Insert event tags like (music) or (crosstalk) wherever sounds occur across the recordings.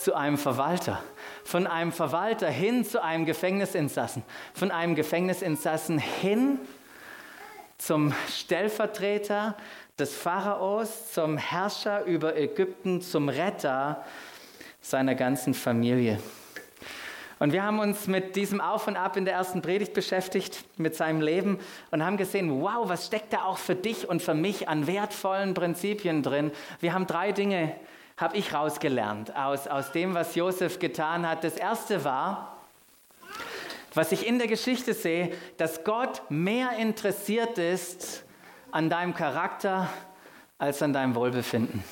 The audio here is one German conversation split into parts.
zu einem Verwalter, von einem Verwalter hin zu einem Gefängnisinsassen, von einem Gefängnisinsassen hin zum Stellvertreter des Pharaos, zum Herrscher über Ägypten, zum Retter seiner ganzen Familie. Und wir haben uns mit diesem Auf und Ab in der ersten Predigt beschäftigt, mit seinem Leben und haben gesehen, wow, was steckt da auch für dich und für mich an wertvollen Prinzipien drin. Wir haben drei Dinge, habe ich rausgelernt aus, aus dem, was Josef getan hat. Das erste war, was ich in der Geschichte sehe, dass Gott mehr interessiert ist an deinem Charakter als an deinem Wohlbefinden.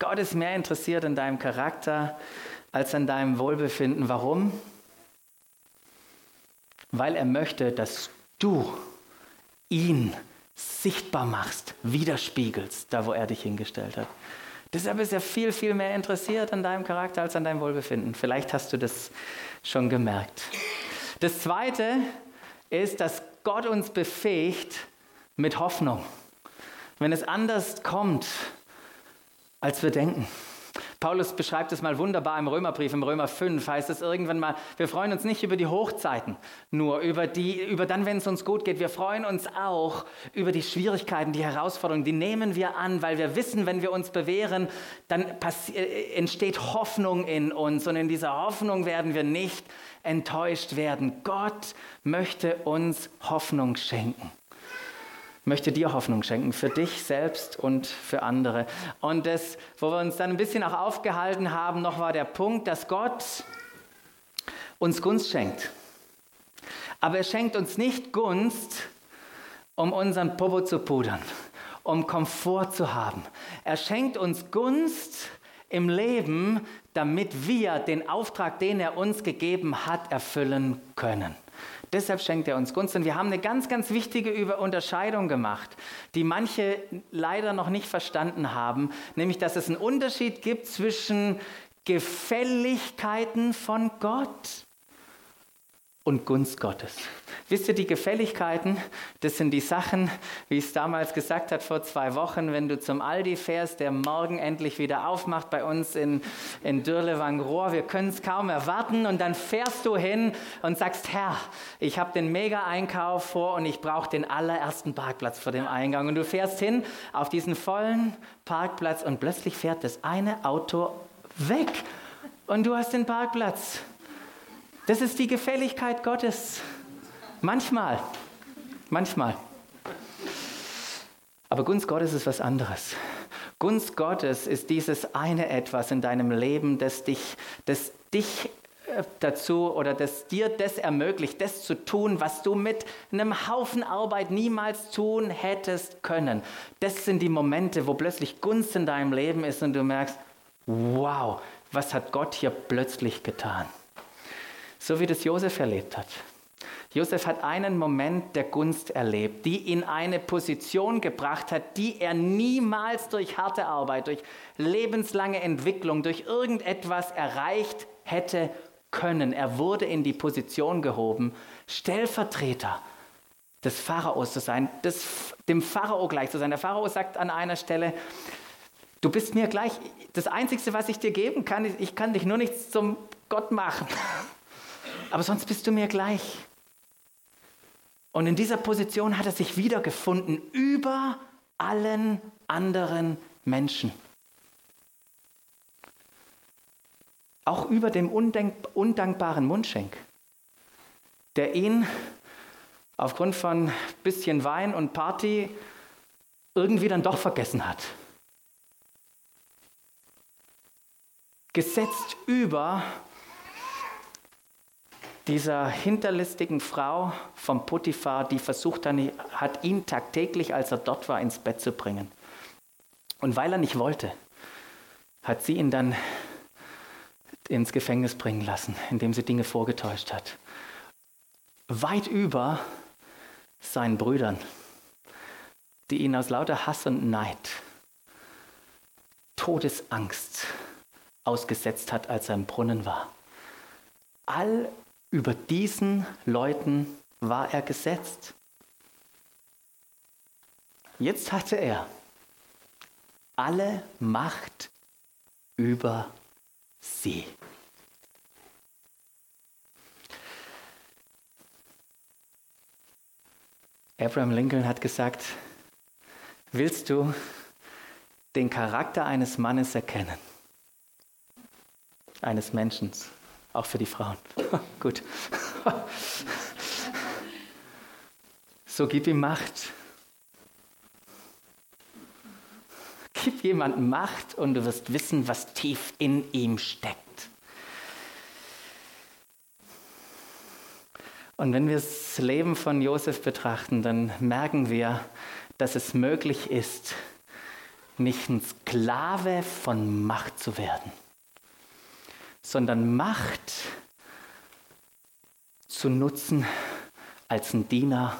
Gott ist mehr interessiert an deinem Charakter als an deinem Wohlbefinden. Warum? Weil er möchte, dass du ihn sichtbar machst, widerspiegelst, da wo er dich hingestellt hat. Deshalb ist er viel, viel mehr interessiert an deinem Charakter als an deinem Wohlbefinden. Vielleicht hast du das schon gemerkt. Das Zweite ist, dass Gott uns befähigt mit Hoffnung. Wenn es anders kommt, als wir denken. Paulus beschreibt es mal wunderbar im Römerbrief, im Römer 5 heißt es irgendwann mal, wir freuen uns nicht über die Hochzeiten, nur über, die, über dann, wenn es uns gut geht. Wir freuen uns auch über die Schwierigkeiten, die Herausforderungen, die nehmen wir an, weil wir wissen, wenn wir uns bewähren, dann äh, entsteht Hoffnung in uns und in dieser Hoffnung werden wir nicht enttäuscht werden. Gott möchte uns Hoffnung schenken möchte dir Hoffnung schenken, für dich selbst und für andere. Und das, wo wir uns dann ein bisschen auch aufgehalten haben, noch war der Punkt, dass Gott uns Gunst schenkt. Aber er schenkt uns nicht Gunst, um unseren Popo zu pudern, um Komfort zu haben. Er schenkt uns Gunst im Leben, damit wir den Auftrag, den er uns gegeben hat, erfüllen können. Deshalb schenkt er uns Gunst. Und wir haben eine ganz, ganz wichtige Unterscheidung gemacht, die manche leider noch nicht verstanden haben, nämlich dass es einen Unterschied gibt zwischen Gefälligkeiten von Gott und Gunst Gottes. Wisst ihr, die Gefälligkeiten, das sind die Sachen, wie es damals gesagt hat vor zwei Wochen, wenn du zum Aldi fährst, der morgen endlich wieder aufmacht bei uns in, in Dürlewangrohr. Wir können es kaum erwarten und dann fährst du hin und sagst, Herr, ich habe den Mega-Einkauf vor und ich brauche den allerersten Parkplatz vor dem Eingang. Und du fährst hin auf diesen vollen Parkplatz und plötzlich fährt das eine Auto weg und du hast den Parkplatz. Das ist die Gefälligkeit Gottes. Manchmal, manchmal. Aber Gunst Gottes ist was anderes. Gunst Gottes ist dieses eine etwas in deinem Leben, das dich, das dich äh, dazu oder das dir das ermöglicht, das zu tun, was du mit einem Haufen Arbeit niemals tun hättest können. Das sind die Momente, wo plötzlich Gunst in deinem Leben ist und du merkst, wow, was hat Gott hier plötzlich getan? So wie das Josef erlebt hat. Josef hat einen Moment der Gunst erlebt, die ihn eine Position gebracht hat, die er niemals durch harte Arbeit, durch lebenslange Entwicklung, durch irgendetwas erreicht hätte können. Er wurde in die Position gehoben, Stellvertreter des Pharaos zu sein, des, dem Pharao gleich zu sein. Der Pharao sagt an einer Stelle, du bist mir gleich, das Einzige, was ich dir geben kann, ich kann dich nur nichts zum Gott machen. Aber sonst bist du mir gleich. Und in dieser Position hat er sich wiedergefunden über allen anderen Menschen. Auch über dem undankbaren Mundschenk, der ihn aufgrund von bisschen Wein und Party irgendwie dann doch vergessen hat. Gesetzt über dieser hinterlistigen Frau vom Potiphar, die versucht hat, ihn tagtäglich, als er dort war, ins Bett zu bringen. Und weil er nicht wollte, hat sie ihn dann ins Gefängnis bringen lassen, indem sie Dinge vorgetäuscht hat. Weit über seinen Brüdern, die ihn aus lauter Hass und Neid, Todesangst ausgesetzt hat, als er im Brunnen war. All über diesen Leuten war er gesetzt. Jetzt hatte er alle Macht über sie. Abraham Lincoln hat gesagt, willst du den Charakter eines Mannes erkennen? Eines Menschen, auch für die Frauen. (laughs) Gut. so gib ihm Macht. Gib jemandem Macht und du wirst wissen, was tief in ihm steckt. Und wenn wir das Leben von Josef betrachten, dann merken wir, dass es möglich ist, nicht ein Sklave von Macht zu werden, sondern Macht zu nutzen als ein Diener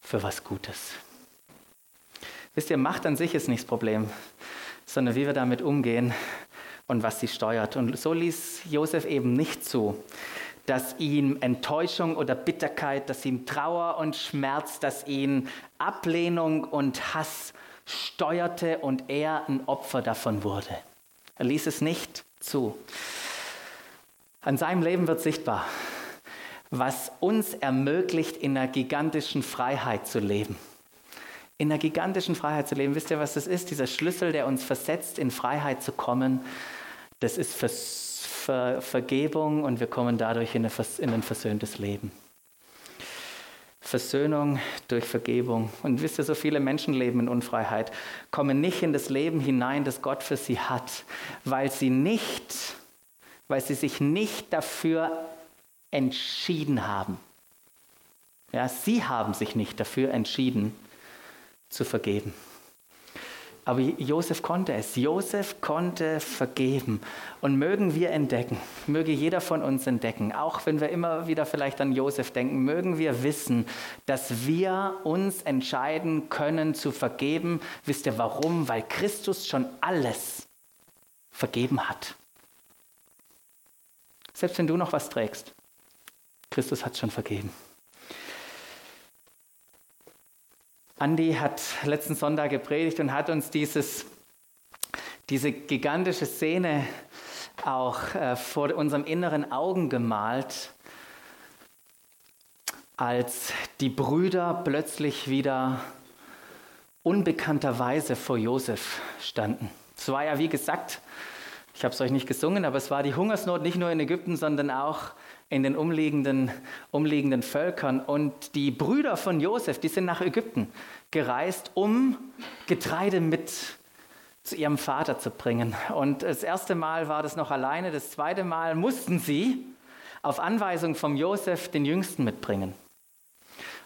für was Gutes. Wisst ihr, Macht an sich ist nicht das Problem, sondern wie wir damit umgehen und was sie steuert. Und so ließ Josef eben nicht zu, dass ihm Enttäuschung oder Bitterkeit, dass ihm Trauer und Schmerz, dass ihn Ablehnung und Hass steuerte und er ein Opfer davon wurde. Er ließ es nicht zu. An seinem Leben wird sichtbar, was uns ermöglicht, in einer gigantischen Freiheit zu leben. In einer gigantischen Freiheit zu leben. Wisst ihr, was das ist? Dieser Schlüssel, der uns versetzt, in Freiheit zu kommen, das ist Vers Ver Vergebung und wir kommen dadurch in, in ein versöhntes Leben. Versöhnung durch Vergebung. Und wisst ihr, so viele Menschen leben in Unfreiheit, kommen nicht in das Leben hinein, das Gott für sie hat, weil sie nicht, weil sie sich nicht dafür entschieden haben. Ja, sie haben sich nicht dafür entschieden zu vergeben. Aber Josef konnte es. Josef konnte vergeben. Und mögen wir entdecken, möge jeder von uns entdecken, auch wenn wir immer wieder vielleicht an Josef denken, mögen wir wissen, dass wir uns entscheiden können zu vergeben. Wisst ihr warum? Weil Christus schon alles vergeben hat. Selbst wenn du noch was trägst, Christus hat schon vergeben. Andi hat letzten Sonntag gepredigt und hat uns dieses, diese gigantische Szene auch äh, vor unseren inneren Augen gemalt, als die Brüder plötzlich wieder unbekannterweise vor Josef standen. Es war ja, wie gesagt, ich habe es euch nicht gesungen, aber es war die Hungersnot nicht nur in Ägypten, sondern auch in den umliegenden, umliegenden Völkern. Und die Brüder von Josef, die sind nach Ägypten gereist, um Getreide mit zu ihrem Vater zu bringen. Und das erste Mal war das noch alleine, das zweite Mal mussten sie auf Anweisung von Josef den Jüngsten mitbringen.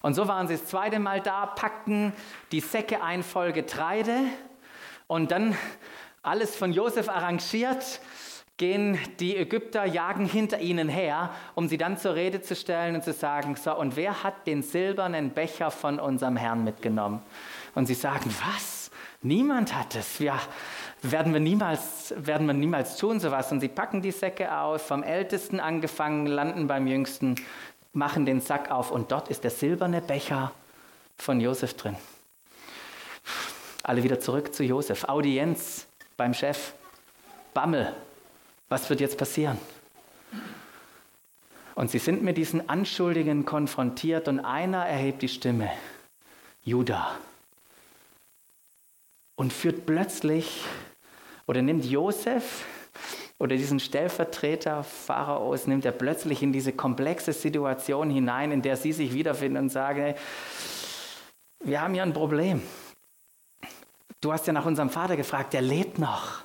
Und so waren sie das zweite Mal da, packten die Säcke ein voll Getreide und dann alles von Josef arrangiert gehen die Ägypter, jagen hinter ihnen her, um sie dann zur Rede zu stellen und zu sagen, so, und wer hat den silbernen Becher von unserem Herrn mitgenommen? Und sie sagen, was? Niemand hat es. Ja, werden wir niemals, werden wir niemals tun sowas. Und sie packen die Säcke aus, vom Ältesten angefangen, landen beim Jüngsten, machen den Sack auf und dort ist der silberne Becher von Josef drin. Alle wieder zurück zu Josef. Audienz beim Chef. Bammel, was wird jetzt passieren? Und sie sind mit diesen Anschuldigungen konfrontiert und einer erhebt die Stimme, Judah, und führt plötzlich oder nimmt Josef oder diesen Stellvertreter Pharaos, nimmt er plötzlich in diese komplexe Situation hinein, in der sie sich wiederfinden und sagen, wir haben hier ein Problem. Du hast ja nach unserem Vater gefragt, der lebt noch.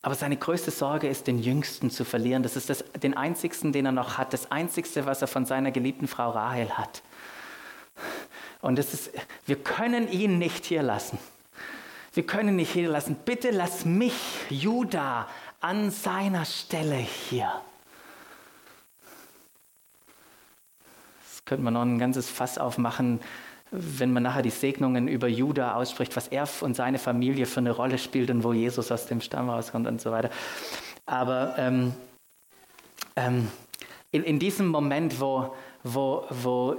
Aber seine größte Sorge ist, den Jüngsten zu verlieren. Das ist das, den einzigsten, den er noch hat. Das einzigste, was er von seiner geliebten Frau Rahel hat. Und das ist, wir können ihn nicht hier lassen. Wir können ihn nicht hier lassen. Bitte lass mich, Judah, an seiner Stelle hier. Das könnte man noch ein ganzes Fass aufmachen wenn man nachher die Segnungen über Juda ausspricht, was er und seine Familie für eine Rolle spielt und wo Jesus aus dem Stamm rauskommt und so weiter. Aber ähm, ähm, in, in diesem Moment, wo, wo, wo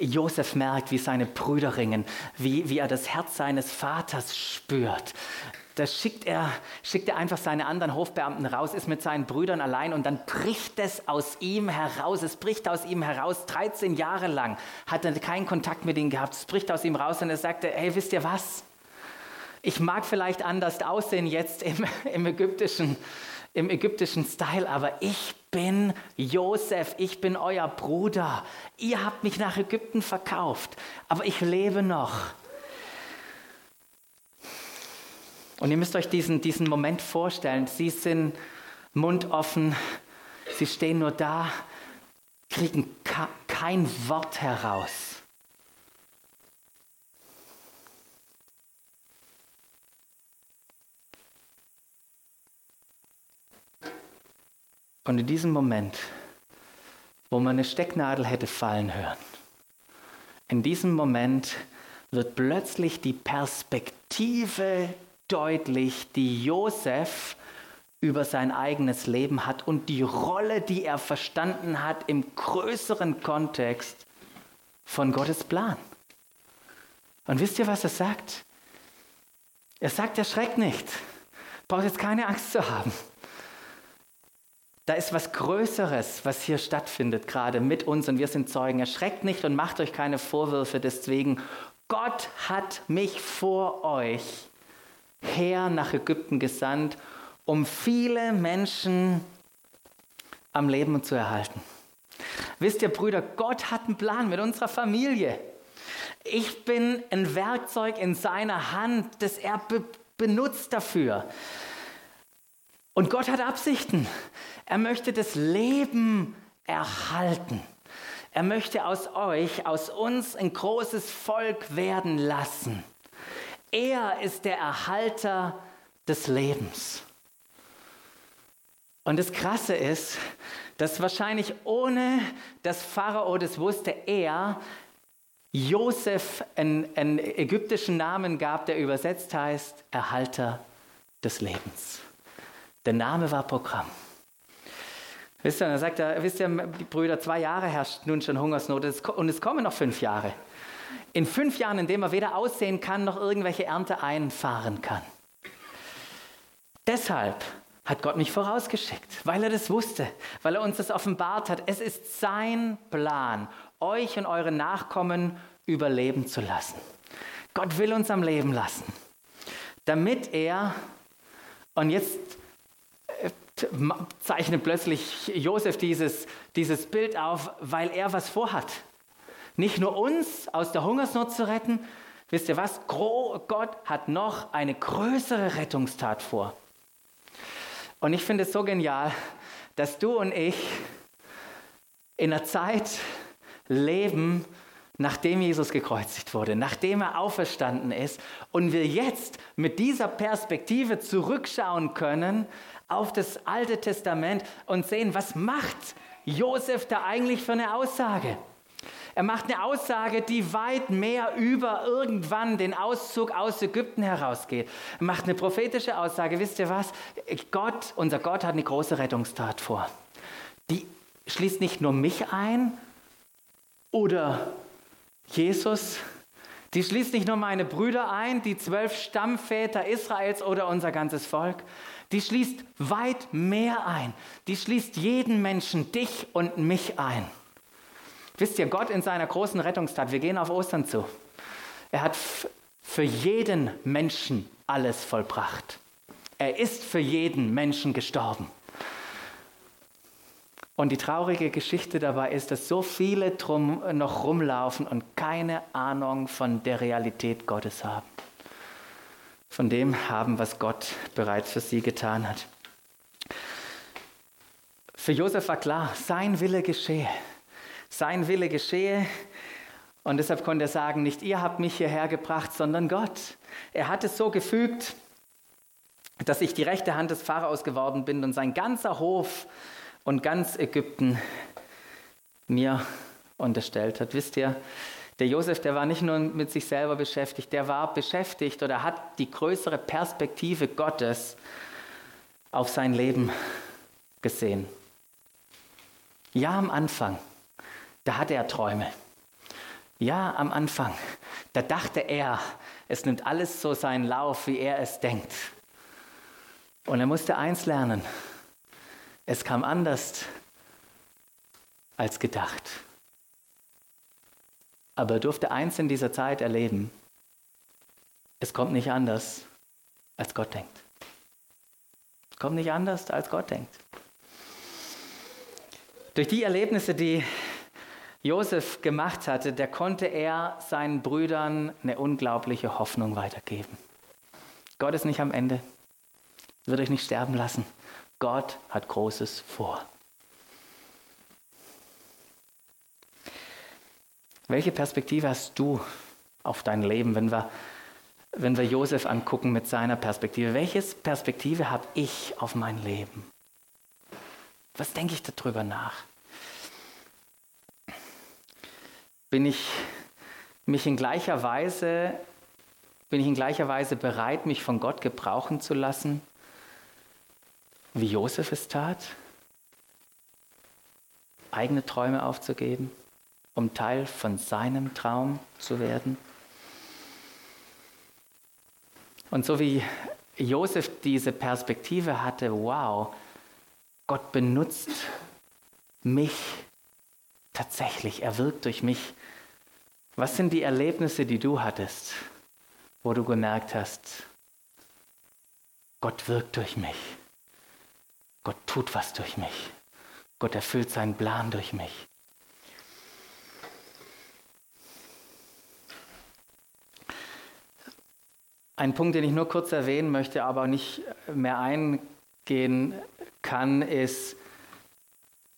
Josef merkt, wie seine Brüder ringen, wie, wie er das Herz seines Vaters spürt, da schickt er, schickt er einfach seine anderen Hofbeamten raus, ist mit seinen Brüdern allein und dann bricht es aus ihm heraus. Es bricht aus ihm heraus. 13 Jahre lang hat er keinen Kontakt mit ihnen gehabt. Es bricht aus ihm raus und er sagte, hey, wisst ihr was? Ich mag vielleicht anders aussehen jetzt im, (laughs) im ägyptischen, im ägyptischen Style, aber ich bin Josef, ich bin euer Bruder. Ihr habt mich nach Ägypten verkauft, aber ich lebe noch. Und ihr müsst euch diesen, diesen Moment vorstellen. Sie sind mundoffen, sie stehen nur da, kriegen kein Wort heraus. Und in diesem Moment, wo man eine Stecknadel hätte fallen hören, in diesem Moment wird plötzlich die Perspektive deutlich, die Josef über sein eigenes Leben hat und die Rolle, die er verstanden hat im größeren Kontext von Gottes Plan. Und wisst ihr, was er sagt? Er sagt, erschreckt nicht. Braucht jetzt keine Angst zu haben. Da ist was Größeres, was hier stattfindet, gerade mit uns und wir sind Zeugen. Erschreckt nicht und macht euch keine Vorwürfe deswegen. Gott hat mich vor euch her nach Ägypten gesandt, um viele Menschen am Leben zu erhalten. Wisst ihr, Brüder, Gott hat einen Plan mit unserer Familie. Ich bin ein Werkzeug in seiner Hand, das er be benutzt dafür. Und Gott hat Absichten. Er möchte das Leben erhalten. Er möchte aus euch, aus uns ein großes Volk werden lassen. Er ist der Erhalter des Lebens. Und das Krasse ist, dass wahrscheinlich ohne dass Pharao das wusste, er Josef einen, einen ägyptischen Namen gab, der übersetzt heißt Erhalter des Lebens. Der Name war Programm. Wisst ihr, dann sagt er, wisst ihr, Brüder, zwei Jahre herrscht nun schon Hungersnot und es kommen noch fünf Jahre. In fünf Jahren, in denen er weder aussehen kann, noch irgendwelche Ernte einfahren kann. Deshalb hat Gott mich vorausgeschickt, weil er das wusste, weil er uns das offenbart hat. Es ist sein Plan, euch und eure Nachkommen überleben zu lassen. Gott will uns am Leben lassen, damit er, und jetzt zeichnet plötzlich Josef dieses, dieses Bild auf, weil er was vorhat. Nicht nur uns aus der Hungersnot zu retten, wisst ihr was? Gott hat noch eine größere Rettungstat vor. Und ich finde es so genial, dass du und ich in einer Zeit leben, nachdem Jesus gekreuzigt wurde, nachdem er auferstanden ist und wir jetzt mit dieser Perspektive zurückschauen können auf das Alte Testament und sehen, was macht Josef da eigentlich für eine Aussage? Er macht eine Aussage, die weit mehr über irgendwann den Auszug aus Ägypten herausgeht. Er macht eine prophetische Aussage. Wisst ihr was? Gott, unser Gott hat eine große Rettungstat vor. Die schließt nicht nur mich ein oder Jesus, die schließt nicht nur meine Brüder ein, die zwölf Stammväter Israels oder unser ganzes Volk, die schließt weit mehr ein. Die schließt jeden Menschen, dich und mich ein. Wisst ihr, Gott in seiner großen Rettungstat, wir gehen auf Ostern zu. Er hat für jeden Menschen alles vollbracht. Er ist für jeden Menschen gestorben. Und die traurige Geschichte dabei ist, dass so viele drum noch rumlaufen und keine Ahnung von der Realität Gottes haben von dem haben, was Gott bereits für sie getan hat. Für Josef war klar, sein Wille geschehe. Sein Wille geschehe. Und deshalb konnte er sagen, nicht ihr habt mich hierher gebracht, sondern Gott. Er hat es so gefügt, dass ich die rechte Hand des Pharaos geworden bin und sein ganzer Hof und ganz Ägypten mir unterstellt hat. Wisst ihr, der Josef, der war nicht nur mit sich selber beschäftigt, der war beschäftigt oder hat die größere Perspektive Gottes auf sein Leben gesehen. Ja, am Anfang, da hatte er Träume. Ja, am Anfang, da dachte er, es nimmt alles so seinen Lauf, wie er es denkt. Und er musste eins lernen. Es kam anders als gedacht. Aber er durfte eins in dieser Zeit erleben. Es kommt nicht anders, als Gott denkt. Es kommt nicht anders, als Gott denkt. Durch die Erlebnisse, die Josef gemacht hatte, der konnte er seinen Brüdern eine unglaubliche Hoffnung weitergeben. Gott ist nicht am Ende, wird euch nicht sterben lassen. Gott hat Großes vor. Welche Perspektive hast du auf dein Leben, wenn wir, wenn wir Josef angucken mit seiner Perspektive? Welche Perspektive habe ich auf mein Leben? Was denke ich darüber nach? Bin ich mich in gleicher Weise bin ich in gleicher Weise bereit, mich von Gott gebrauchen zu lassen, wie Josef es tat? Eigene Träume aufzugeben, um Teil von seinem Traum zu werden? Und so wie Josef diese Perspektive hatte, wow, Gott benutzt mich tatsächlich, er wirkt durch mich. Was sind die Erlebnisse, die du hattest, wo du gemerkt hast, Gott wirkt durch mich, Gott tut was durch mich, Gott erfüllt seinen Plan durch mich. Ein Punkt, den ich nur kurz erwähnen möchte, aber nicht mehr eingehen kann, ist,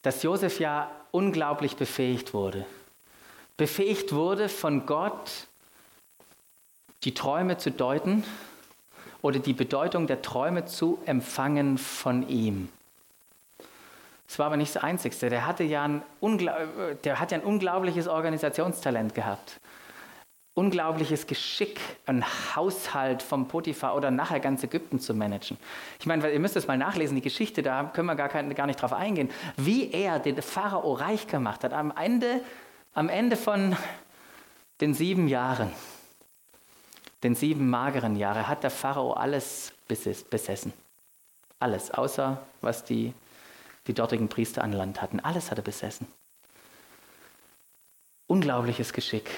dass Josef ja unglaublich befähigt wurde. Befähigt wurde von Gott, die Träume zu deuten oder die Bedeutung der Träume zu empfangen von ihm. Das war aber nicht das Einzige. Der, ja ein, der hat ja ein unglaubliches Organisationstalent gehabt unglaubliches Geschick, einen Haushalt vom Potiphar oder nachher ganz Ägypten zu managen. Ich meine, ihr müsst es mal nachlesen, die Geschichte, da können wir gar, kein, gar nicht drauf eingehen, wie er den Pharao reich gemacht hat. Am Ende, am Ende von den sieben Jahren, den sieben mageren Jahren, hat der Pharao alles besessen. Alles, außer was die, die dortigen Priester an Land hatten. Alles hat er besessen. Unglaubliches Geschick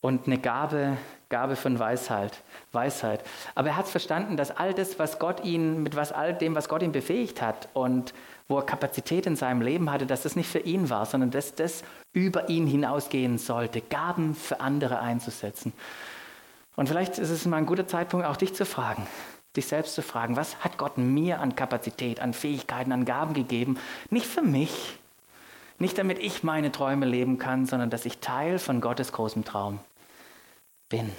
und eine Gabe, Gabe von Weisheit, Weisheit. Aber er hat verstanden, dass all das, was Gott ihn, mit was all dem, was Gott ihn befähigt hat und wo er Kapazität in seinem Leben hatte, dass das nicht für ihn war, sondern dass das über ihn hinausgehen sollte, Gaben für andere einzusetzen. Und vielleicht ist es mal ein guter Zeitpunkt, auch dich zu fragen, dich selbst zu fragen, was hat Gott mir an Kapazität, an Fähigkeiten, an Gaben gegeben? Nicht für mich, nicht damit ich meine Träume leben kann, sondern dass ich Teil von Gottes großem Traum bin.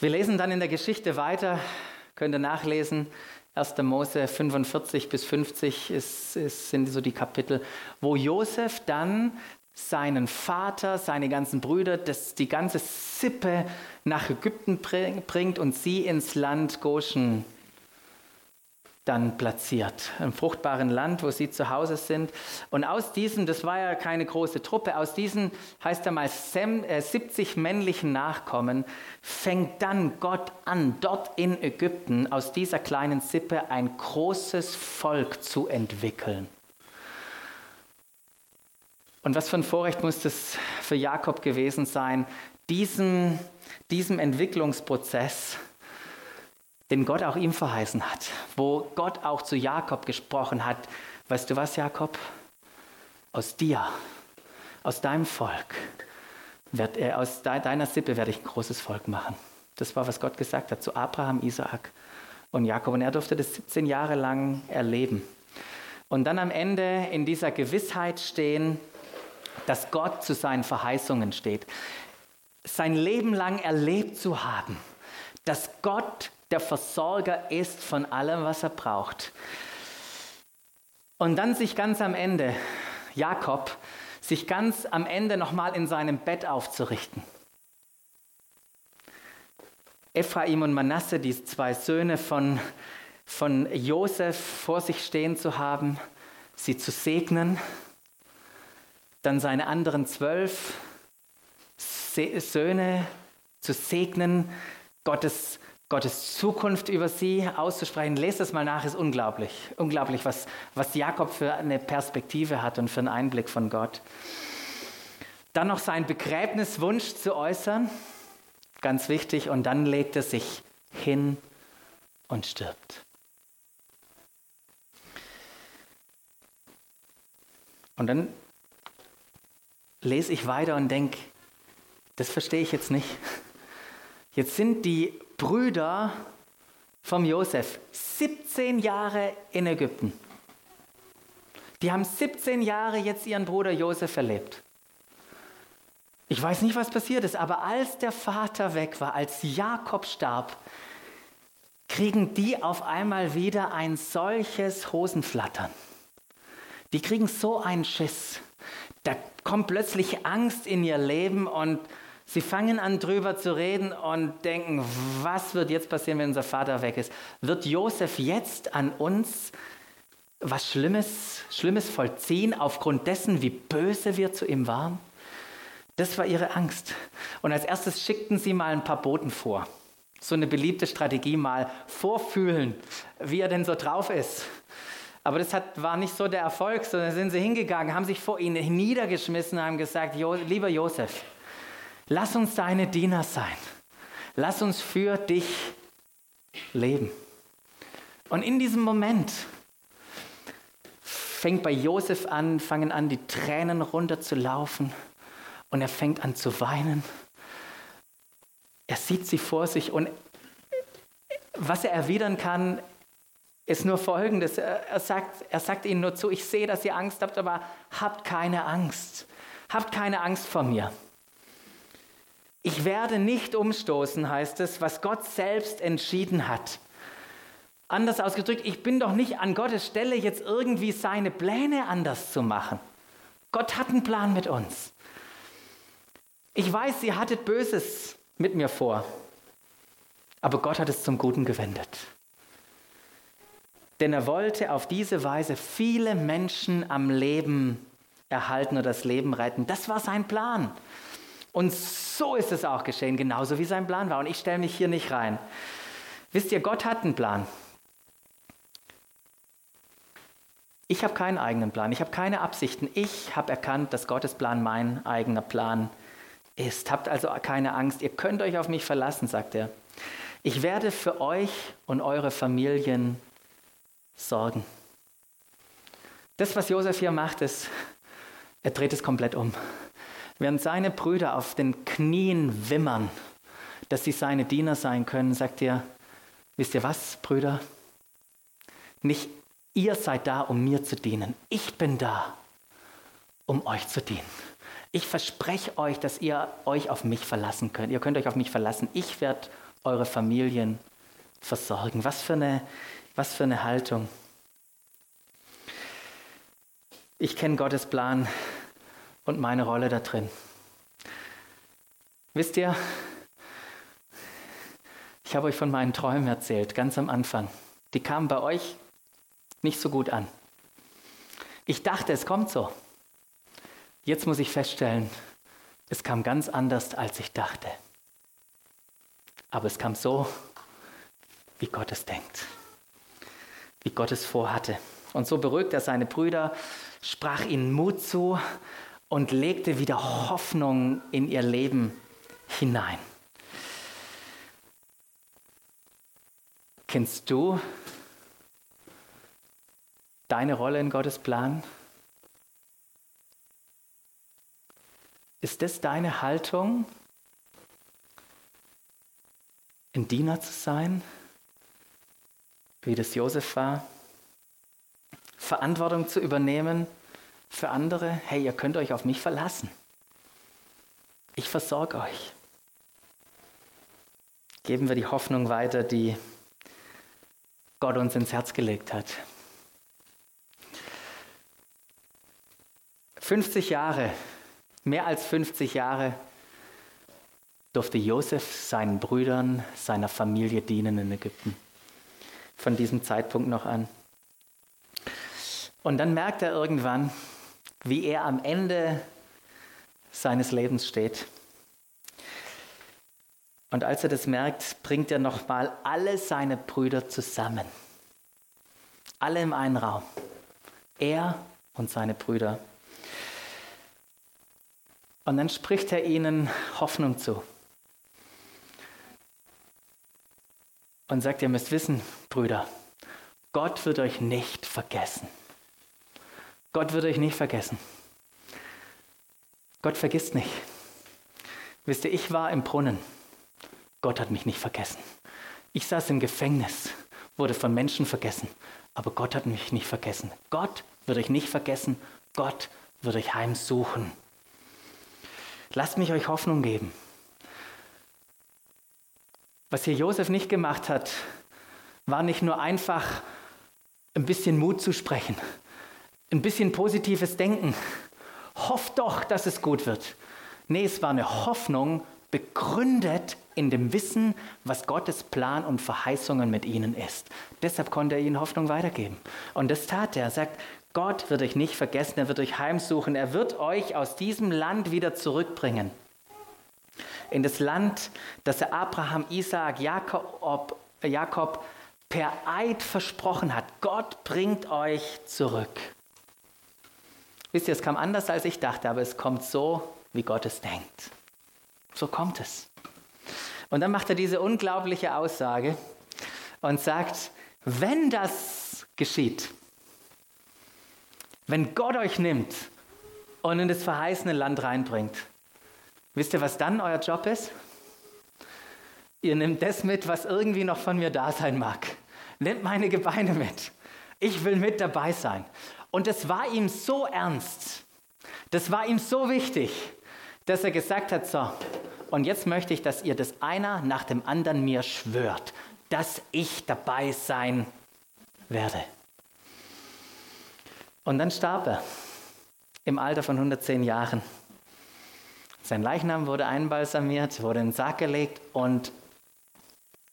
Wir lesen dann in der Geschichte weiter, könnt ihr nachlesen, 1. Mose 45 bis 50 ist, ist, sind so die Kapitel, wo Josef dann seinen Vater, seine ganzen Brüder, das, die ganze Sippe nach Ägypten bringt und sie ins Land Goshen dann platziert. Im fruchtbaren Land, wo sie zu Hause sind. Und aus diesen, das war ja keine große Truppe, aus diesen, heißt er mal, 70 äh, männlichen Nachkommen, fängt dann Gott an, dort in Ägypten, aus dieser kleinen Sippe ein großes Volk zu entwickeln. Und was für ein Vorrecht muss das für Jakob gewesen sein, diesem, diesem Entwicklungsprozess den Gott auch ihm verheißen hat, wo Gott auch zu Jakob gesprochen hat, weißt du was, Jakob? Aus dir, aus deinem Volk, wird er, aus deiner Sippe werde ich ein großes Volk machen. Das war, was Gott gesagt hat zu Abraham, Isaak und Jakob. Und er durfte das 17 Jahre lang erleben. Und dann am Ende in dieser Gewissheit stehen, dass Gott zu seinen Verheißungen steht. Sein Leben lang erlebt zu haben, dass Gott der Versorger ist von allem, was er braucht. Und dann sich ganz am Ende, Jakob, sich ganz am Ende nochmal in seinem Bett aufzurichten. Ephraim und Manasse, die zwei Söhne von, von Josef vor sich stehen zu haben, sie zu segnen, dann seine anderen zwölf Söhne zu segnen, Gottes, Gottes Zukunft über sie auszusprechen. Lest das mal nach, ist unglaublich. Unglaublich, was, was Jakob für eine Perspektive hat und für einen Einblick von Gott. Dann noch sein Begräbniswunsch zu äußern, ganz wichtig, und dann legt er sich hin und stirbt. Und dann lese ich weiter und denke, das verstehe ich jetzt nicht. Jetzt sind die Brüder vom Josef 17 Jahre in Ägypten. Die haben 17 Jahre jetzt ihren Bruder Josef erlebt. Ich weiß nicht, was passiert ist, aber als der Vater weg war, als Jakob starb, kriegen die auf einmal wieder ein solches Hosenflattern. Die kriegen so einen Schiss. Da kommt plötzlich Angst in ihr Leben und sie fangen an drüber zu reden und denken, was wird jetzt passieren, wenn unser Vater weg ist? Wird Josef jetzt an uns was Schlimmes, Schlimmes vollziehen aufgrund dessen, wie böse wir zu ihm waren? Das war ihre Angst. Und als erstes schickten sie mal ein paar Boten vor. So eine beliebte Strategie mal vorfühlen, wie er denn so drauf ist. Aber das hat, war nicht so der Erfolg, sondern sind sie hingegangen, haben sich vor ihn niedergeschmissen haben gesagt, jo, lieber Josef, lass uns deine Diener sein. Lass uns für dich leben. Und in diesem Moment fängt bei Josef an, fangen an, die Tränen runterzulaufen und er fängt an zu weinen. Er sieht sie vor sich und was er erwidern kann, ist nur folgendes. Er sagt, er sagt ihnen nur zu, ich sehe, dass ihr Angst habt, aber habt keine Angst. Habt keine Angst vor mir. Ich werde nicht umstoßen, heißt es, was Gott selbst entschieden hat. Anders ausgedrückt, ich bin doch nicht an Gottes Stelle, jetzt irgendwie seine Pläne anders zu machen. Gott hat einen Plan mit uns. Ich weiß, ihr hattet Böses mit mir vor, aber Gott hat es zum Guten gewendet. Denn er wollte auf diese Weise viele Menschen am Leben erhalten oder das Leben retten. Das war sein Plan. Und so ist es auch geschehen, genauso wie sein Plan war. Und ich stelle mich hier nicht rein. Wisst ihr, Gott hat einen Plan. Ich habe keinen eigenen Plan, ich habe keine Absichten. Ich habe erkannt, dass Gottes Plan mein eigener Plan ist. Habt also keine Angst, ihr könnt euch auf mich verlassen, sagt er. Ich werde für euch und eure Familien sorgen. Das, was Josef hier macht, ist, er dreht es komplett um. Während seine Brüder auf den Knien wimmern, dass sie seine Diener sein können, sagt er, wisst ihr was, Brüder? Nicht ihr seid da, um mir zu dienen. Ich bin da, um euch zu dienen. Ich verspreche euch, dass ihr euch auf mich verlassen könnt. Ihr könnt euch auf mich verlassen. Ich werde eure Familien versorgen. Was für eine was für eine Haltung. Ich kenne Gottes Plan und meine Rolle da drin. Wisst ihr, ich habe euch von meinen Träumen erzählt, ganz am Anfang. Die kamen bei euch nicht so gut an. Ich dachte, es kommt so. Jetzt muss ich feststellen, es kam ganz anders, als ich dachte. Aber es kam so, wie Gott es denkt wie Gott es vorhatte. Und so beruhigte er seine Brüder, sprach ihnen Mut zu und legte wieder Hoffnung in ihr Leben hinein. Kennst du deine Rolle in Gottes Plan? Ist das deine Haltung, ein Diener zu sein? wie das Josef war, Verantwortung zu übernehmen für andere. Hey, ihr könnt euch auf mich verlassen. Ich versorge euch. Geben wir die Hoffnung weiter, die Gott uns ins Herz gelegt hat. 50 Jahre, mehr als 50 Jahre durfte Josef seinen Brüdern, seiner Familie dienen in Ägypten von diesem Zeitpunkt noch an. Und dann merkt er irgendwann, wie er am Ende seines Lebens steht. Und als er das merkt, bringt er nochmal alle seine Brüder zusammen. Alle im einen Raum. Er und seine Brüder. Und dann spricht er ihnen Hoffnung zu. Und sagt, ihr müsst wissen, Brüder, Gott wird euch nicht vergessen. Gott wird euch nicht vergessen. Gott vergisst nicht. Wisst ihr, ich war im Brunnen. Gott hat mich nicht vergessen. Ich saß im Gefängnis, wurde von Menschen vergessen, aber Gott hat mich nicht vergessen. Gott wird euch nicht vergessen. Gott wird euch heimsuchen. Lasst mich euch Hoffnung geben. Was hier Josef nicht gemacht hat, war nicht nur einfach ein bisschen Mut zu sprechen, ein bisschen positives Denken. Hofft doch, dass es gut wird. Nee, es war eine Hoffnung begründet in dem Wissen, was Gottes Plan und Verheißungen mit ihnen ist. Deshalb konnte er ihnen Hoffnung weitergeben. Und das tat er. Er sagt, Gott wird euch nicht vergessen, er wird euch heimsuchen, er wird euch aus diesem Land wieder zurückbringen. In das Land, das er Abraham, Isaak, Jakob, Jakob per Eid versprochen hat. Gott bringt euch zurück. Wisst ihr, es kam anders, als ich dachte, aber es kommt so, wie Gott es denkt. So kommt es. Und dann macht er diese unglaubliche Aussage und sagt, wenn das geschieht, wenn Gott euch nimmt und in das verheißene Land reinbringt, wisst ihr, was dann euer Job ist? Ihr nehmt das mit, was irgendwie noch von mir da sein mag. Nehmt meine Gebeine mit. Ich will mit dabei sein. Und es war ihm so ernst, das war ihm so wichtig, dass er gesagt hat, so, und jetzt möchte ich, dass ihr das einer nach dem anderen mir schwört, dass ich dabei sein werde. Und dann starb er im Alter von 110 Jahren. Sein Leichnam wurde einbalsamiert, wurde in den Sarg gelegt und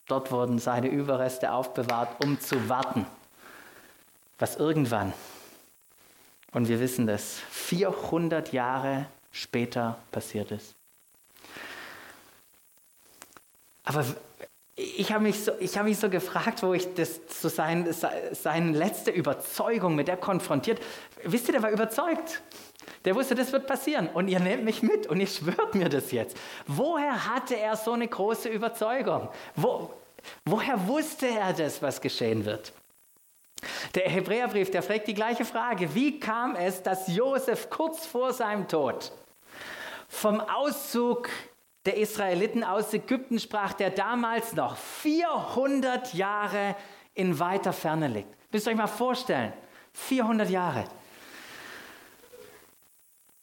dort wurden seine Überreste aufbewahrt, um zu warten, was irgendwann, und wir wissen das, 400 Jahre später passiert ist. Aber ich habe mich, so, hab mich so gefragt, wo ich das, so sein, seine letzte Überzeugung mit der konfrontiert. Wisst ihr, der war überzeugt. Der wusste, das wird passieren und ihr nehmt mich mit und ihr schwört mir das jetzt. Woher hatte er so eine große Überzeugung? Wo, woher wusste er das, was geschehen wird? Der Hebräerbrief, der fragt die gleiche Frage. Wie kam es, dass Josef kurz vor seinem Tod vom Auszug der Israeliten aus Ägypten sprach, der damals noch 400 Jahre in weiter Ferne liegt. Müsst ihr euch mal vorstellen, 400 Jahre.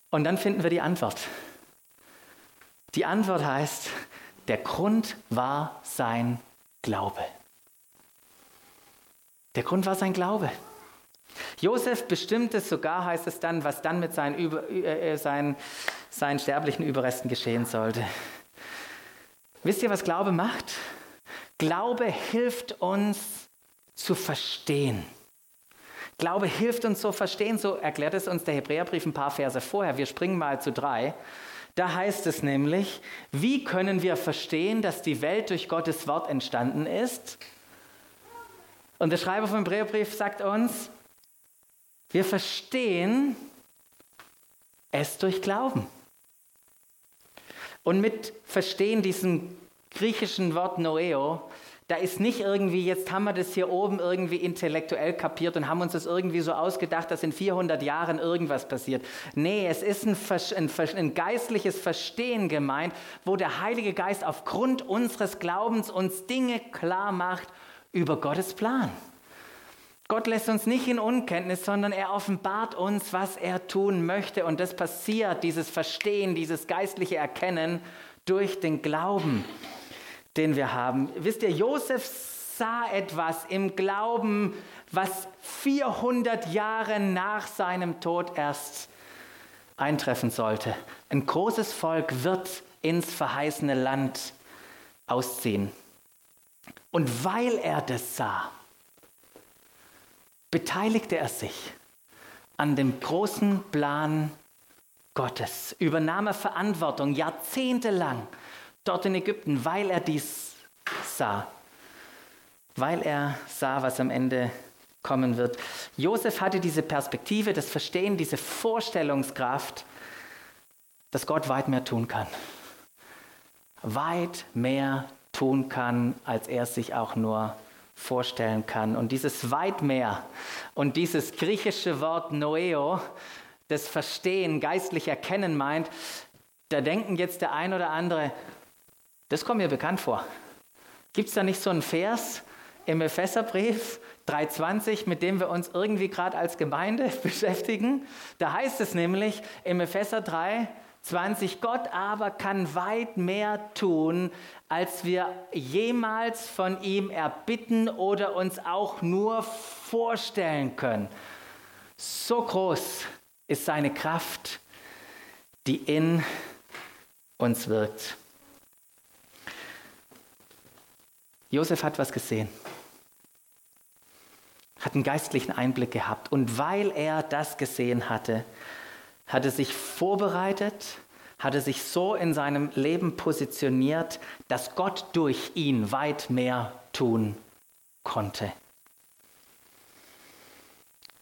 Und dann finden wir die Antwort. Die Antwort heißt, der Grund war sein Glaube. Der Grund war sein Glaube. Josef bestimmte sogar, heißt es dann, was dann mit seinen, Über, äh, seinen, seinen sterblichen Überresten geschehen sollte. Wisst ihr, was Glaube macht? Glaube hilft uns zu verstehen. Glaube hilft uns zu verstehen, so erklärt es uns der Hebräerbrief ein paar Verse vorher. Wir springen mal zu drei. Da heißt es nämlich, wie können wir verstehen, dass die Welt durch Gottes Wort entstanden ist? Und der Schreiber vom Hebräerbrief sagt uns, wir verstehen es durch Glauben. Und mit Verstehen diesem griechischen Wort Noeo, da ist nicht irgendwie, jetzt haben wir das hier oben irgendwie intellektuell kapiert und haben uns das irgendwie so ausgedacht, dass in 400 Jahren irgendwas passiert. Nee, es ist ein, ein, ein geistliches Verstehen gemeint, wo der Heilige Geist aufgrund unseres Glaubens uns Dinge klar macht über Gottes Plan. Gott lässt uns nicht in Unkenntnis, sondern er offenbart uns, was er tun möchte. Und das passiert, dieses Verstehen, dieses geistliche Erkennen durch den Glauben, den wir haben. Wisst ihr, Josef sah etwas im Glauben, was 400 Jahre nach seinem Tod erst eintreffen sollte. Ein großes Volk wird ins verheißene Land ausziehen. Und weil er das sah, beteiligte er sich an dem großen Plan Gottes, übernahm er Verantwortung jahrzehntelang dort in Ägypten, weil er dies sah. Weil er sah, was am Ende kommen wird. Josef hatte diese Perspektive, das Verstehen, diese Vorstellungskraft, dass Gott weit mehr tun kann. Weit mehr tun kann, als er sich auch nur vorstellen kann. Und dieses weit mehr und dieses griechische Wort Noeo, das Verstehen, geistlich erkennen meint, da denken jetzt der ein oder andere, das kommt mir bekannt vor. Gibt es da nicht so einen Vers im Epheserbrief 3.20, mit dem wir uns irgendwie gerade als Gemeinde (laughs) beschäftigen? Da heißt es nämlich im Epheser 3, 20, Gott aber kann weit mehr tun, als wir jemals von ihm erbitten oder uns auch nur vorstellen können. So groß ist seine Kraft, die in uns wirkt. Josef hat was gesehen, hat einen geistlichen Einblick gehabt und weil er das gesehen hatte, hat er sich vorbereitet, hat er sich so in seinem Leben positioniert, dass Gott durch ihn weit mehr tun konnte.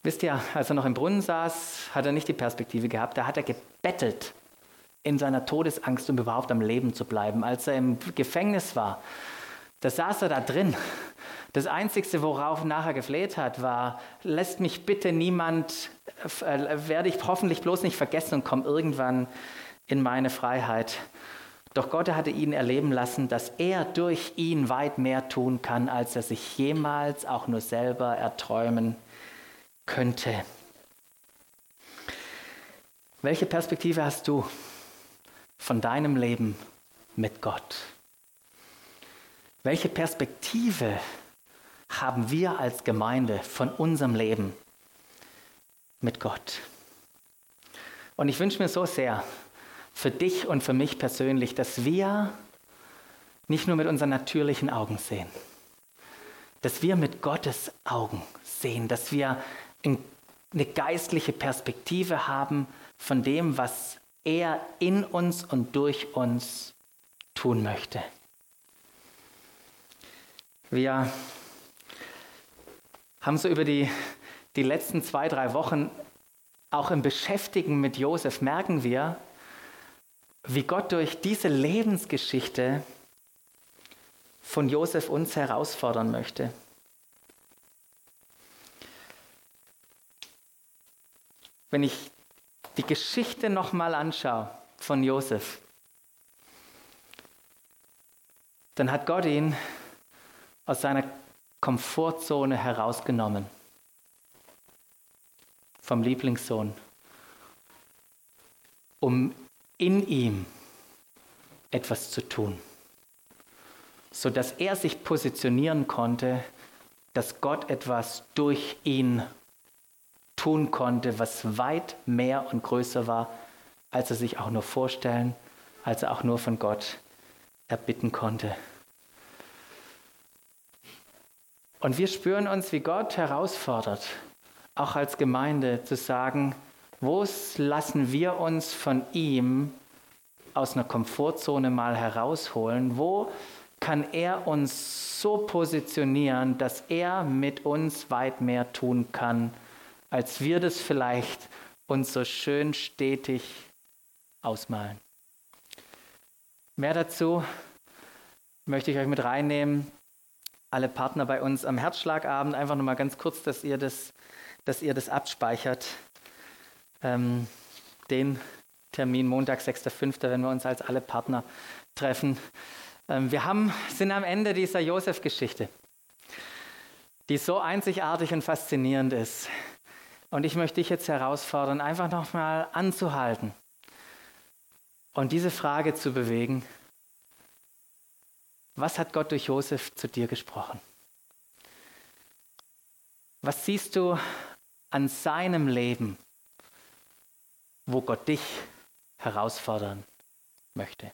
Wisst ihr, als er noch im Brunnen saß, hat er nicht die Perspektive gehabt, da hat er gebettelt in seiner Todesangst, um überhaupt am Leben zu bleiben. Als er im Gefängnis war, da saß er da drin. Das Einzige, worauf er nachher gefleht hat, war, lässt mich bitte niemand, äh, werde ich hoffentlich bloß nicht vergessen und komme irgendwann in meine Freiheit. Doch Gott hatte ihn erleben lassen, dass er durch ihn weit mehr tun kann, als er sich jemals auch nur selber erträumen könnte. Welche Perspektive hast du von deinem Leben mit Gott? Welche Perspektive haben wir als Gemeinde von unserem Leben mit Gott? Und ich wünsche mir so sehr für dich und für mich persönlich, dass wir nicht nur mit unseren natürlichen Augen sehen, dass wir mit Gottes Augen sehen, dass wir eine geistliche Perspektive haben von dem, was er in uns und durch uns tun möchte. Wir haben so über die, die letzten zwei, drei Wochen, auch im Beschäftigen mit Josef, merken wir, wie Gott durch diese Lebensgeschichte von Josef uns herausfordern möchte. Wenn ich die Geschichte nochmal anschaue von Josef, dann hat Gott ihn aus seiner Komfortzone herausgenommen. Vom Lieblingssohn. Um in ihm etwas zu tun. Sodass er sich positionieren konnte, dass Gott etwas durch ihn tun konnte, was weit mehr und größer war, als er sich auch nur vorstellen, als er auch nur von Gott erbitten konnte. Und wir spüren uns, wie Gott herausfordert, auch als Gemeinde zu sagen, wo lassen wir uns von ihm aus einer Komfortzone mal herausholen? Wo kann er uns so positionieren, dass er mit uns weit mehr tun kann, als wir das vielleicht uns so schön stetig ausmalen? Mehr dazu möchte ich euch mit reinnehmen alle Partner bei uns am Herzschlagabend. Einfach nochmal ganz kurz, dass ihr das, dass ihr das abspeichert. Ähm, den Termin Montag, 6.5., wenn wir uns als alle Partner treffen. Ähm, wir haben, sind am Ende dieser Josef-Geschichte, die so einzigartig und faszinierend ist. Und ich möchte dich jetzt herausfordern, einfach nochmal anzuhalten und diese Frage zu bewegen. Was hat Gott durch Josef zu dir gesprochen? Was siehst du an seinem Leben, wo Gott dich herausfordern möchte?